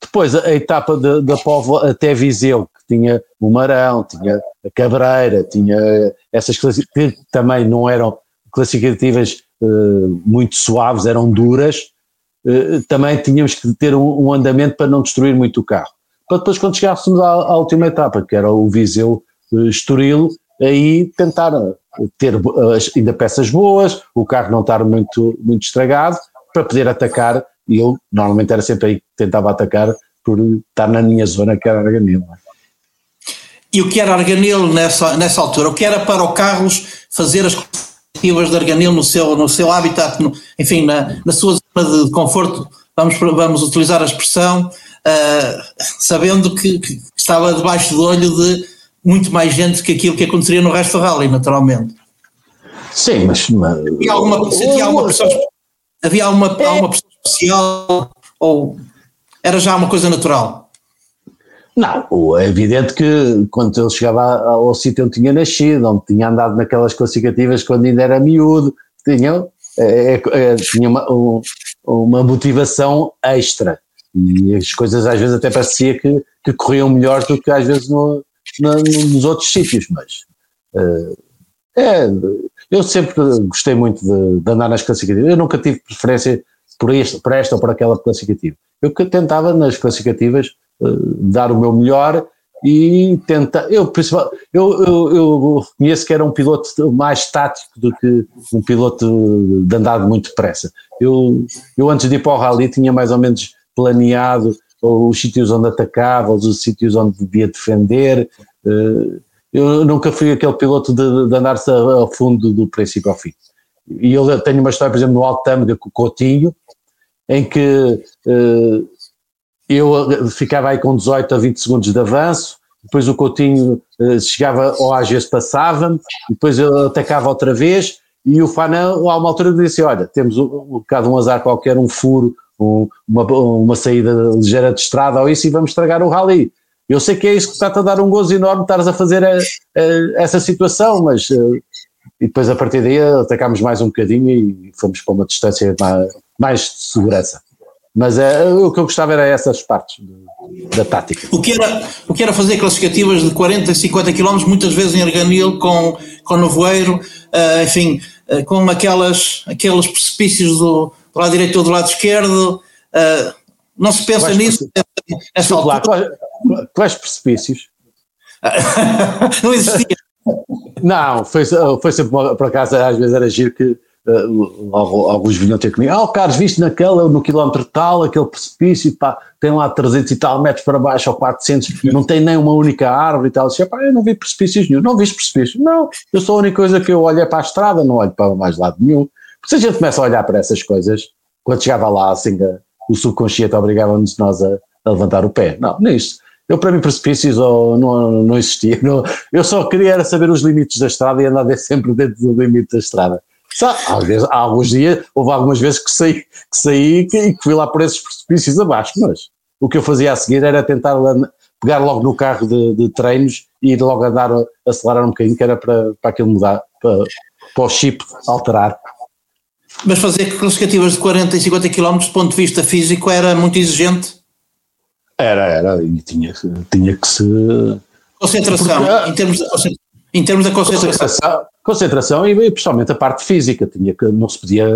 Depois a, etapa da Povo até Viseu, que tinha o Marão, tinha a Cabreira, tinha essas classificativas que também não eram classificativas uh, muito suaves, eram duras, uh, também tínhamos que ter um, um, andamento para não destruir muito o carro. Para depois quando chegássemos à, à última etapa, que era o Viseu uh, Estoril, aí tentar ter ainda peças boas, o carro não estar muito, muito estragado, para poder atacar e eu normalmente era sempre aí que tentava atacar por estar na minha zona que era Arganil. E o que era Arganil nessa, nessa altura? O que era para o Carlos fazer as coletivas de Arganil no seu, no seu habitat, no, enfim, na, na sua zona de conforto, vamos, vamos utilizar a expressão, uh, sabendo que, que, estava debaixo do olho de muito mais gente que aquilo que aconteceria no resto do rally, naturalmente. Sim, mas... mas sentia alguma, sentia alguma pressão, havia alguma, alguma pressão especial ou era já uma coisa natural? Não, é evidente que quando ele chegava ao sítio onde tinha nascido, onde tinha andado naquelas classificativas quando ainda era miúdo, tinha, é, é, é, tinha uma, um, uma motivação extra. E as coisas às vezes até parecia que, que corriam melhor do que às vezes no, no, nos outros sítios, mas uh, é, eu sempre gostei muito de, de, andar nas classificativas. Eu nunca tive preferência por, este, por esta ou por aquela classificativa. Eu tentava nas classificativas uh, dar o meu melhor e tenta, eu, principal, eu, eu, eu reconheço que era um piloto mais tático do que um piloto de andar muito depressa. Eu, eu antes de ir para o rally tinha mais ou menos planeado os sítios onde atacava, os sítios onde devia defender. Uh, eu nunca fui aquele piloto de, de andar-se a, a, fundo do princípio ao fim. E eu tenho uma história, por exemplo, no Alto Tâmega com o Coutinho, em que uh, eu ficava aí com 18 a 20 segundos de avanço, depois o Coutinho chegava ou às vezes passava-me, depois eu atacava outra vez, e o Fanan, há uma altura disse: Olha, temos um, um bocado um azar qualquer, um furo, um, uma, uma saída ligeira de estrada ou isso, e vamos estragar o rally. Eu sei que é isso que está a dar um gozo enorme, estares a fazer a, a, essa situação, mas. Uh, e depois a partir daí atacámos mais um bocadinho e fomos para uma distância mais, mais de segurança. Mas é, o que eu gostava era essas partes da tática. O que, era, o que era fazer classificativas de 40, 50 km, muitas vezes em Arganil, com, com Novoeiro, uh, enfim, uh, com aquelas, aqueles precipícios do, do lado direito ou do lado esquerdo. Uh, não se pensa nisso? Nessa lá, quais, precipícios? não existia. Não, foi, foi sempre, por acaso, às vezes era giro que uh, alguns vinham ter comigo, ah, oh, Carlos, viste naquela, no quilómetro tal, aquele precipício, pá, tem lá 300 e tal metros para baixo ou 400, não tem nem uma única árvore e tal. Eu disse, pá, eu não vi precipícios nenhum, não viste precipícios? Não, eu sou a única coisa que eu olho é para a estrada, não olho para mais lado nenhum. Se a gente começa a olhar para essas coisas, quando chegava lá, assim, o subconsciente obrigava-nos nós a, a, levantar o pé. Não, nem isso. Eu, para mim, precipícios não, não existia. Não, eu só queria saber os limites da estrada e andar sempre dentro do limite da estrada. Só, às vezes, há alguns dias, houve algumas vezes que saí, que saí e que fui lá por esses precipícios abaixo, mas o que eu fazia a seguir era tentar pegar logo no carro de, de treinos e ir logo andar, acelerar um bocadinho, que era para, para aquilo mudar, para, para o chip alterar. Mas fazer classificativas de 40 e 50 km do ponto de vista físico era muito exigente? Era, era, e tinha, tinha que se. Concentração, Porque, em termos de concentração. Em termos da concentração. Concentração, concentração e, principalmente a parte física. Tinha que, não se podia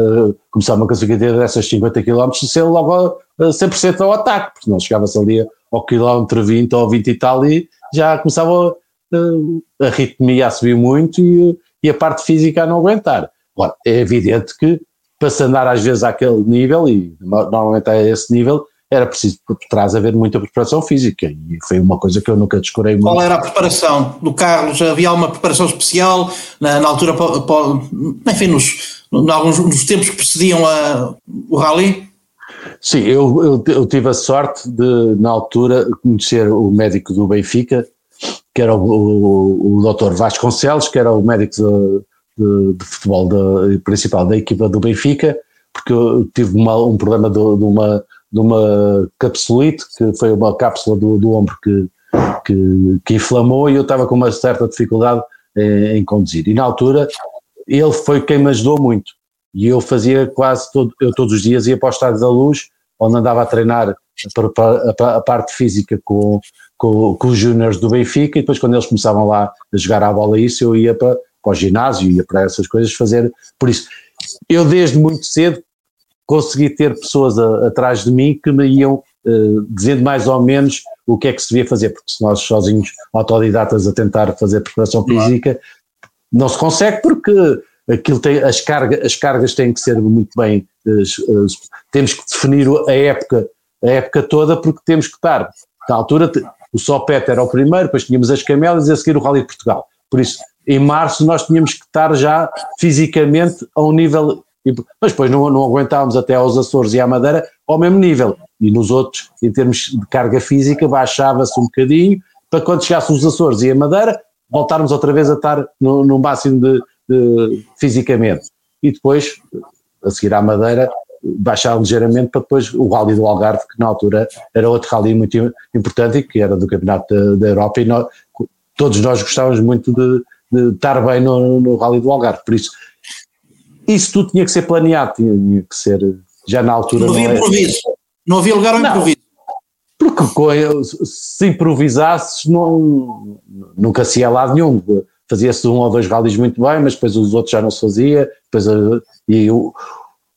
começar uma classificativa dessas 50 km ser logo a 100% ao ataque, porque não chegava-se ali ao quilómetro 20 ou 20 e tal e já começava a, a ritmia a subir muito e, e, a parte física a não aguentar. Agora, é evidente que para se andar às vezes àquele nível, e normalmente a esse nível, era preciso por trás haver muita preparação física e foi uma coisa que eu nunca descurei muito. Qual era a preparação do Carlos? Havia alguma preparação especial na, na altura, enfim, nos, nos, alguns, nos tempos que precediam a, o rally? Sim, eu, eu, eu, tive a sorte de, na altura, conhecer o médico do Benfica, que era o, o, o Dr. Vasconcelos, que era o médico de, de, de futebol de, principal da equipa do Benfica, porque eu tive uma, um problema de, de uma de uma capsulite, que foi uma cápsula do, do ombro que, que, que, inflamou e eu estava com uma certa dificuldade em, em, conduzir. E na altura ele foi quem me ajudou muito. E eu fazia quase todo, eu todos os dias ia para o Estádio da Luz, onde andava a treinar a, parte física com, com, com os júniores do Benfica e depois quando eles começavam lá a jogar a bola isso, eu ia para, para o ginásio, ia para essas coisas fazer, por isso eu desde muito cedo consegui ter pessoas a, atrás de mim que me iam uh, dizendo mais ou menos o que é que se devia fazer, porque se nós sozinhos, autodidatas, a tentar fazer preparação física, não se consegue porque aquilo tem, as, carga, as cargas têm que ser muito bem, uh, uh, temos que definir a época, a época toda porque temos que estar, na altura o Sopete era o primeiro, depois tínhamos as camelas e a seguir o Rally de Portugal, por isso em março nós tínhamos que estar já fisicamente a um nível mas depois não, não aguentávamos até aos Açores e à Madeira ao mesmo nível. E nos outros, em termos de carga física, baixava-se um bocadinho para quando chegasse os Açores e a Madeira, voltarmos outra vez a estar no, no máximo de, de, fisicamente. E depois, a seguir à Madeira, baixar ligeiramente para depois o Rally do Algarve, que na altura era outro rally muito importante e que era do Campeonato da, da Europa e nós, todos nós gostávamos muito de, de estar bem no, no Rally do Algarve. Por isso, isso tudo tinha que ser planeado, tinha que ser já na altura. Não havia não é- improviso, não havia lugar ao não, improviso. Porque se improvisasses não, nunca se ia lado nenhum. Fazia-se um ou dois rallies muito bem, mas depois os outros já não se fazia. Depois, eh, e o,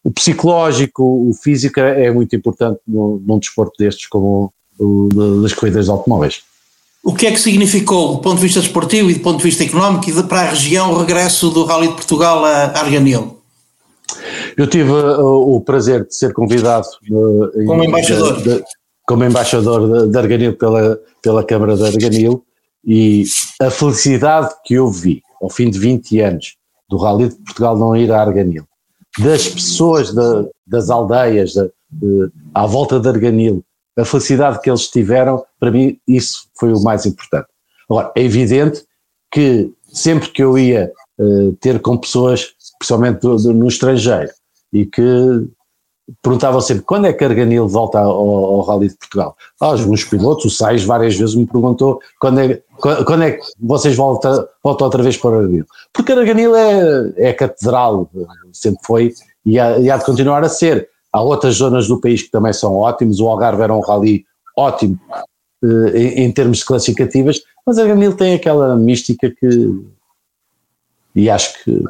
o psicológico, o físico é muito importante num, num desporto destes como o, das corridas de automóveis. O que é que significou, do ponto de vista desportivo e do ponto de vista económico, e para a região, o regresso do Rally de Portugal a Arganil? Eu tive uh, o prazer de ser convidado uh, como embaixador, de, de, como embaixador de, de Arganil pela, pela Câmara de Arganil e a felicidade que eu vi ao fim de 20 anos do Rally de Portugal não ir a Arganil, das pessoas das aldeias à volta de Arganil, a felicidade que eles tiveram, para mim isso foi o mais importante. Agora, é evidente que sempre que eu ia uh, ter com pessoas principalmente do, do, no estrangeiro, e que perguntavam sempre quando é que Arganil volta ao, ao Rally de Portugal. Os pilotos, o Sais várias vezes me perguntou quando é, quando é que vocês voltam, voltam outra vez para Arganil. Porque Arganil é, é catedral, sempre foi e há, e há de continuar a ser. Há outras zonas do país que também são ótimos, o Algarve era um rally ótimo eh, em, em, termos de classificativas, mas Arganil tem aquela mística que, e acho que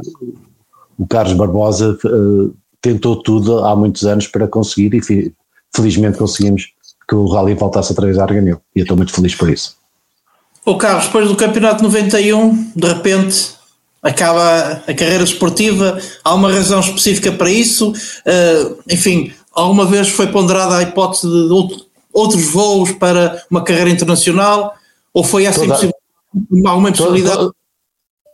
o Carlos Barbosa uh, tentou tudo há muitos anos para conseguir e felizmente conseguimos que o Rally voltasse outra vez a Arganil e eu estou muito feliz por isso. O Carlos, depois do campeonato 91, de repente acaba a carreira esportiva, há uma razão específica para isso? Uh, enfim, alguma vez foi ponderada a hipótese de outro, outros voos para uma carreira internacional? Ou foi essa toda, alguma possibilidade? Toda,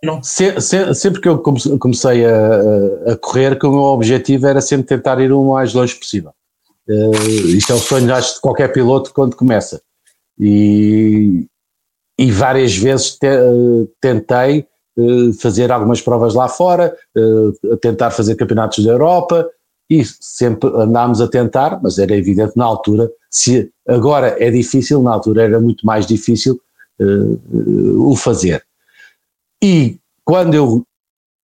não. Se, se, sempre que eu comecei a, a, correr, que o meu objetivo era sempre tentar ir o mais longe possível. Uh, isto é o sonho, acho, de qualquer piloto quando começa. E, e várias vezes te, uh, tentei uh, fazer algumas provas lá fora, tentar fazer campeonatos da Europa, e sempre andámos a tentar, mas era evidente na altura, se agora é difícil, na altura era muito mais difícil o fazer. E quando eu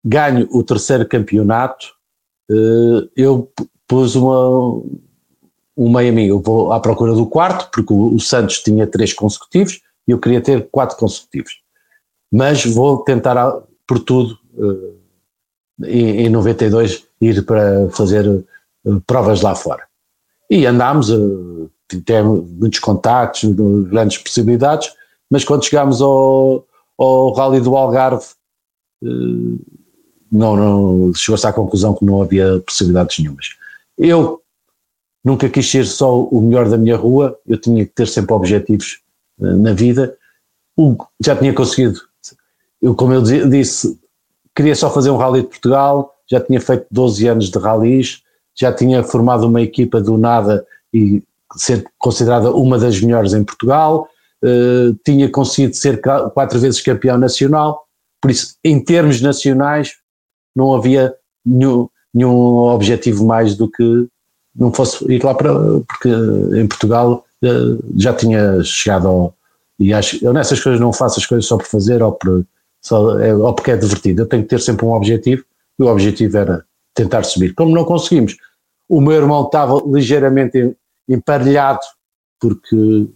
ganho o terceiro campeonato, eh, eu pus uma, uma meio mim, eu vou à procura do quarto, porque o Santos tinha três consecutivos e eu queria ter quatro consecutivos. Mas vou tentar por tudo eh, em, em 92 ir para fazer eh, provas lá fora. E andámos, tivemos muitos contactos, grandes possibilidades, mas quando chegámos ao, ao Rally do Algarve, não, não chegou-se à conclusão que não havia possibilidades nenhumas. Eu nunca quis ser só o melhor da minha rua, eu tinha que ter sempre objetivos na vida. Já tinha conseguido, eu, como eu disse, queria só fazer um Rally de Portugal, já tinha feito 12 anos de rallies, já tinha formado uma equipa do nada e ser considerada uma das melhores em Portugal, uh, tinha conseguido ser quatro vezes campeão nacional, por isso, em termos nacionais, não havia nenhum, nenhum objetivo mais do que não fosse ir lá para. porque em Portugal uh, já tinha chegado ao. E acho, eu nessas coisas não faço as coisas só por fazer ou, por, só, é, ou porque é divertido. Eu tenho que ter sempre um objetivo e o objetivo era tentar subir. Como não conseguimos, o meu irmão estava ligeiramente emparelhado porque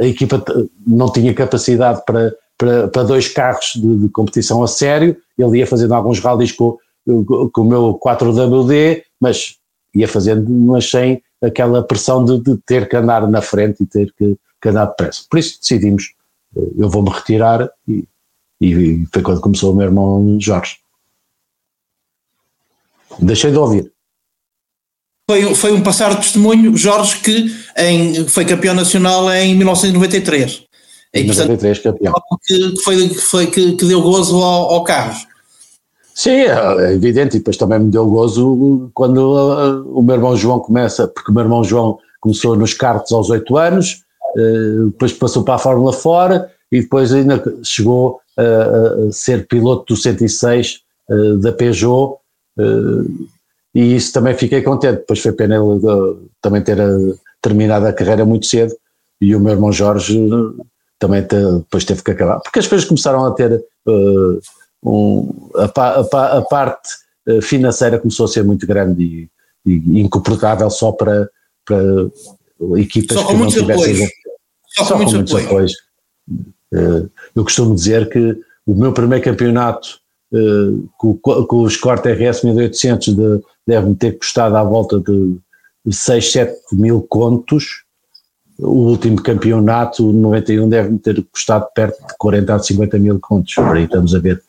a equipa não tinha capacidade para, para, para dois carros de, de, competição a sério, ele ia fazendo alguns rallies com, com o meu 4WD, mas ia fazendo, mas sem aquela pressão de, de ter que andar na frente e ter que, que andar depressa. Por isso decidimos, eh, eu vou-me retirar e, e foi quando começou o meu irmão Jorge. Deixei de ouvir foi, foi um passar de testemunho, Jorge, que em, foi campeão nacional em 1993. Em 93, campeão. Que, foi, que, foi, que, que deu gozo ao, ao Carlos. Sim, é evidente, e depois também me deu gozo quando uh, o meu irmão João começa, porque o meu irmão João começou nos karts aos 8 anos, uh, depois passou para a Fórmula fora e depois ainda chegou uh, a ser piloto do 106 uh, da Peugeot, uh, e isso também fiquei contente. Depois foi pena ele também ter eh, terminado a carreira muito cedo e o meu irmão Jorge eh, também te, depois teve que acabar. Porque as coisas começaram a ter uh, um, a, a, a, parte financeira começou a ser muito grande e, e incomportável só para, para equipas só que não tivessem. Só, só com muitos, muitos apoios. Uh, eu costumo dizer que o meu primeiro campeonato uh, com, com o Escort RS 1800 de, deve-me ter custado à volta de 6, 7 mil contos. O último campeonato, o 91, deve-me ter custado perto de 40 a 50 mil contos. Por aí estamos a ver.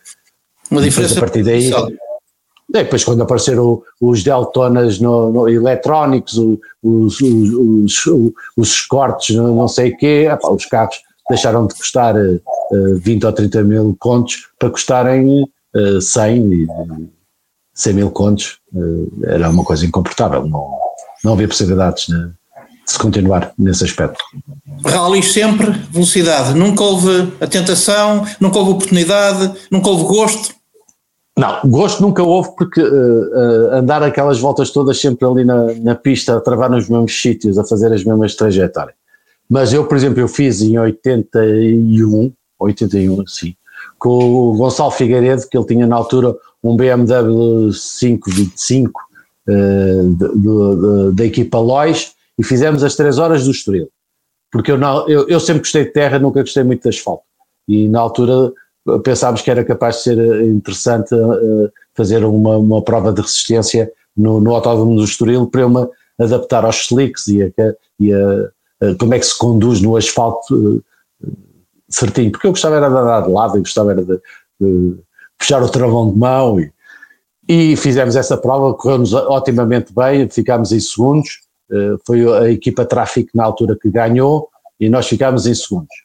Uma diferença. a partir daí. É, depois quando apareceram os Deltonas no, no eletrónicos, os, os, os, os cortes, não sei o quê, os carros deixaram de custar uh, eh, 20 ou 30 mil contos para custarem uh, 100 e, 100 mil contos uh, era uma coisa incomportável, não, não havia possibilidades de, de se continuar nesse aspecto. Rally sempre, velocidade, nunca houve a tentação, nunca houve oportunidade, nunca houve gosto? Não, gosto nunca houve porque uh, uh, andar aquelas voltas todas sempre ali na, na pista, a travar nos mesmos sítios, a fazer as mesmas trajetórias. Mas eu, por exemplo, eu fiz em 81, 81, sim, com o Gonçalo Figueiredo, que ele tinha na altura um BMW 525 uh, da equipa Lois, e fizemos as 3 horas do Estoril. Porque eu, não, eu, eu sempre gostei de terra, nunca gostei muito de asfalto. E na altura pensámos que era capaz de ser eh, interessante uh, fazer uma, uma prova de resistência no, no Autódromo do Estoril para eu me adaptar aos slicks e, a, e a, como é que se conduz no asfalto uh, certinho, porque eu gostava era de andar de lado, eu gostava era de, de puxar o travão de mão e, e fizemos essa prova, correu-nos otimamente bem, ficámos em segundos, uh, foi a equipa Tráfico na altura que ganhou e nós ficámos em segundos.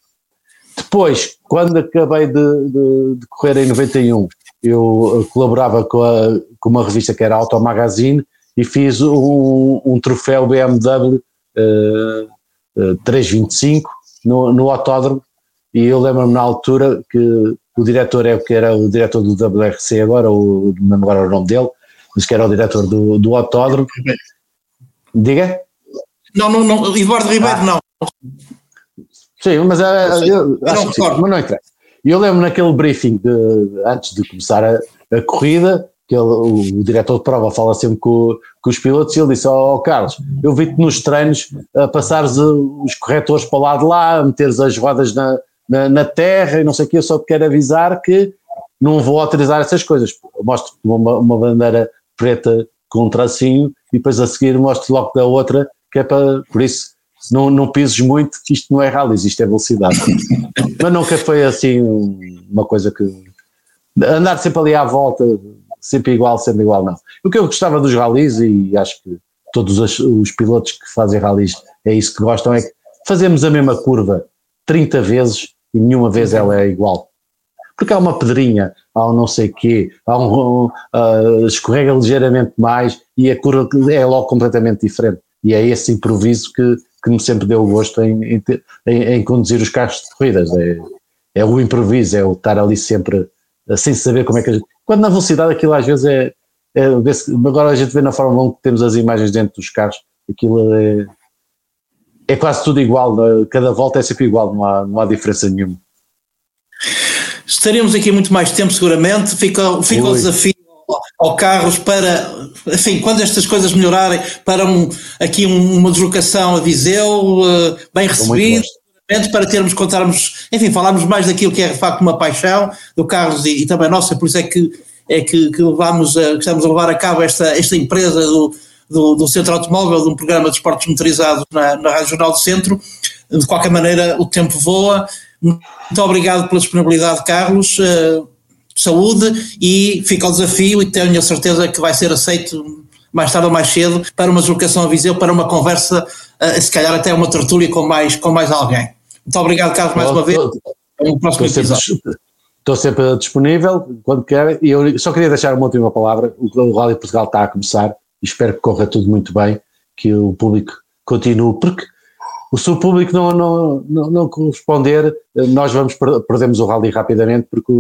Depois, quando acabei de, de, de correr em 91, eu colaborava com, a, com uma revista que era Auto Magazine e fiz um, um troféu BMW uh, 325 no, no autódromo e eu lembro-me na altura que o diretor é que era o diretor do WRC agora, o, não lembro o nome dele, mas que era o diretor do, do autódromo. Diga? Não, não, não Eduardo Ribeiro ah. não. Sim, mas, uh, eu, eu acho que sim, mas não interessa. E eu lembro naquele briefing de, antes de começar a, a corrida, que ele, o, o, diretor de prova fala sempre com, com os pilotos e ele disse, ó oh, Carlos, eu vi-te nos treinos a passares os corretores para o lado de lá, a meteres as rodas na, na, na, terra e não sei o que, eu só te quero avisar que não vou autorizar essas coisas. Mostro uma, uma bandeira preta com um tracinho e depois a seguir mostro logo da outra, que é para, por isso não, não pises muito, que isto não é rally, isto é velocidade. Mas nunca foi assim uma coisa que. Andar sempre ali à volta, sempre igual, sempre igual, não. O que eu gostava dos rallies, e acho que todos os, os pilotos que fazem rallies é isso que gostam, é que fazemos a mesma curva 30 vezes e nenhuma vez ela é igual. Porque há uma pedrinha, há um não sei quê, há um, uh, escorrega ligeiramente mais e a curva é logo completamente diferente. E é esse improviso que, que me sempre deu gosto em, em, em conduzir os carros de corridas. É, é o improviso, é o estar ali sempre sem saber como é que a gente. Quando na velocidade aquilo às vezes é. é agora a gente vê na Fórmula 1 que temos as imagens dentro dos carros, aquilo é. É quase tudo igual, cada volta é sempre igual, não há, não há diferença nenhuma. Estaremos aqui muito mais tempo, seguramente. Fica, fica o desafio ao carros para, enfim, quando estas coisas melhorarem, para um, aqui uma deslocação a Viseu, uh, bem para termos, contarmos, enfim, falarmos mais daquilo que é de facto uma paixão do Carlos e, e também nossa, por isso é que, é que, que levamos a, que estamos a levar a cabo esta, esta empresa do, do, do Centro Automóvel, de um programa de esportes motorizados na, na Rádio Jornal do Centro. De qualquer maneira, o tempo voa. Muito obrigado pela disponibilidade, Carlos. Uh, saúde e fica o desafio e tenho a certeza que vai ser aceito mais tarde ou mais cedo para uma deslocação a Viseu, para uma conversa, uh, se calhar até uma tertúlia com mais, com mais alguém. Muito obrigado, Carlos, mais uma vez. Um próximo episódio. Estou sempre disponível quando quer e eu só queria deixar uma última palavra. O Rally Portugal está a começar e espero que corra tudo muito bem, que o público continue, porque se o público não, não, não, não corresponder, nós vamos perdemos o rally rapidamente, porque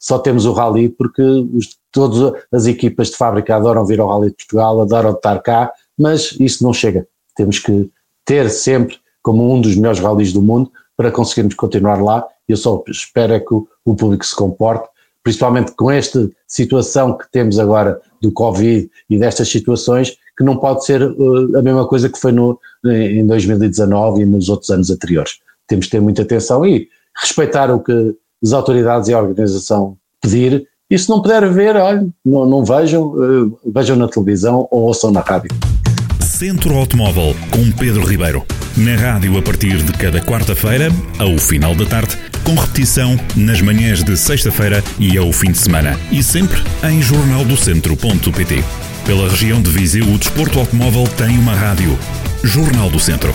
só temos o rally porque os, todas as equipas de fábrica adoram vir ao Rally de Portugal, adoram estar cá, mas isso não chega. Temos que ter sempre como um dos melhores rallies do mundo para conseguirmos continuar lá. Eu só espero é que o, o público se comporte, principalmente com esta situação que temos agora do Covid e destas situações, que não pode ser uh, a mesma coisa que foi no, em 2019 e nos outros anos anteriores. Temos que ter muita atenção e respeitar o que as autoridades e a organização pedir. E se não puder ver, olha, não, não vejam, uh, vejam na televisão ou ouçam na rádio. Centro Automóvel com Pedro Ribeiro. Na rádio a partir de cada quarta-feira, ao final da tarde, com repetição nas manhãs de sexta-feira e ao fim de semana. E sempre em jornaldocentro.pt. Pela região de Viseu, o desporto automóvel tem uma rádio. Jornal do Centro.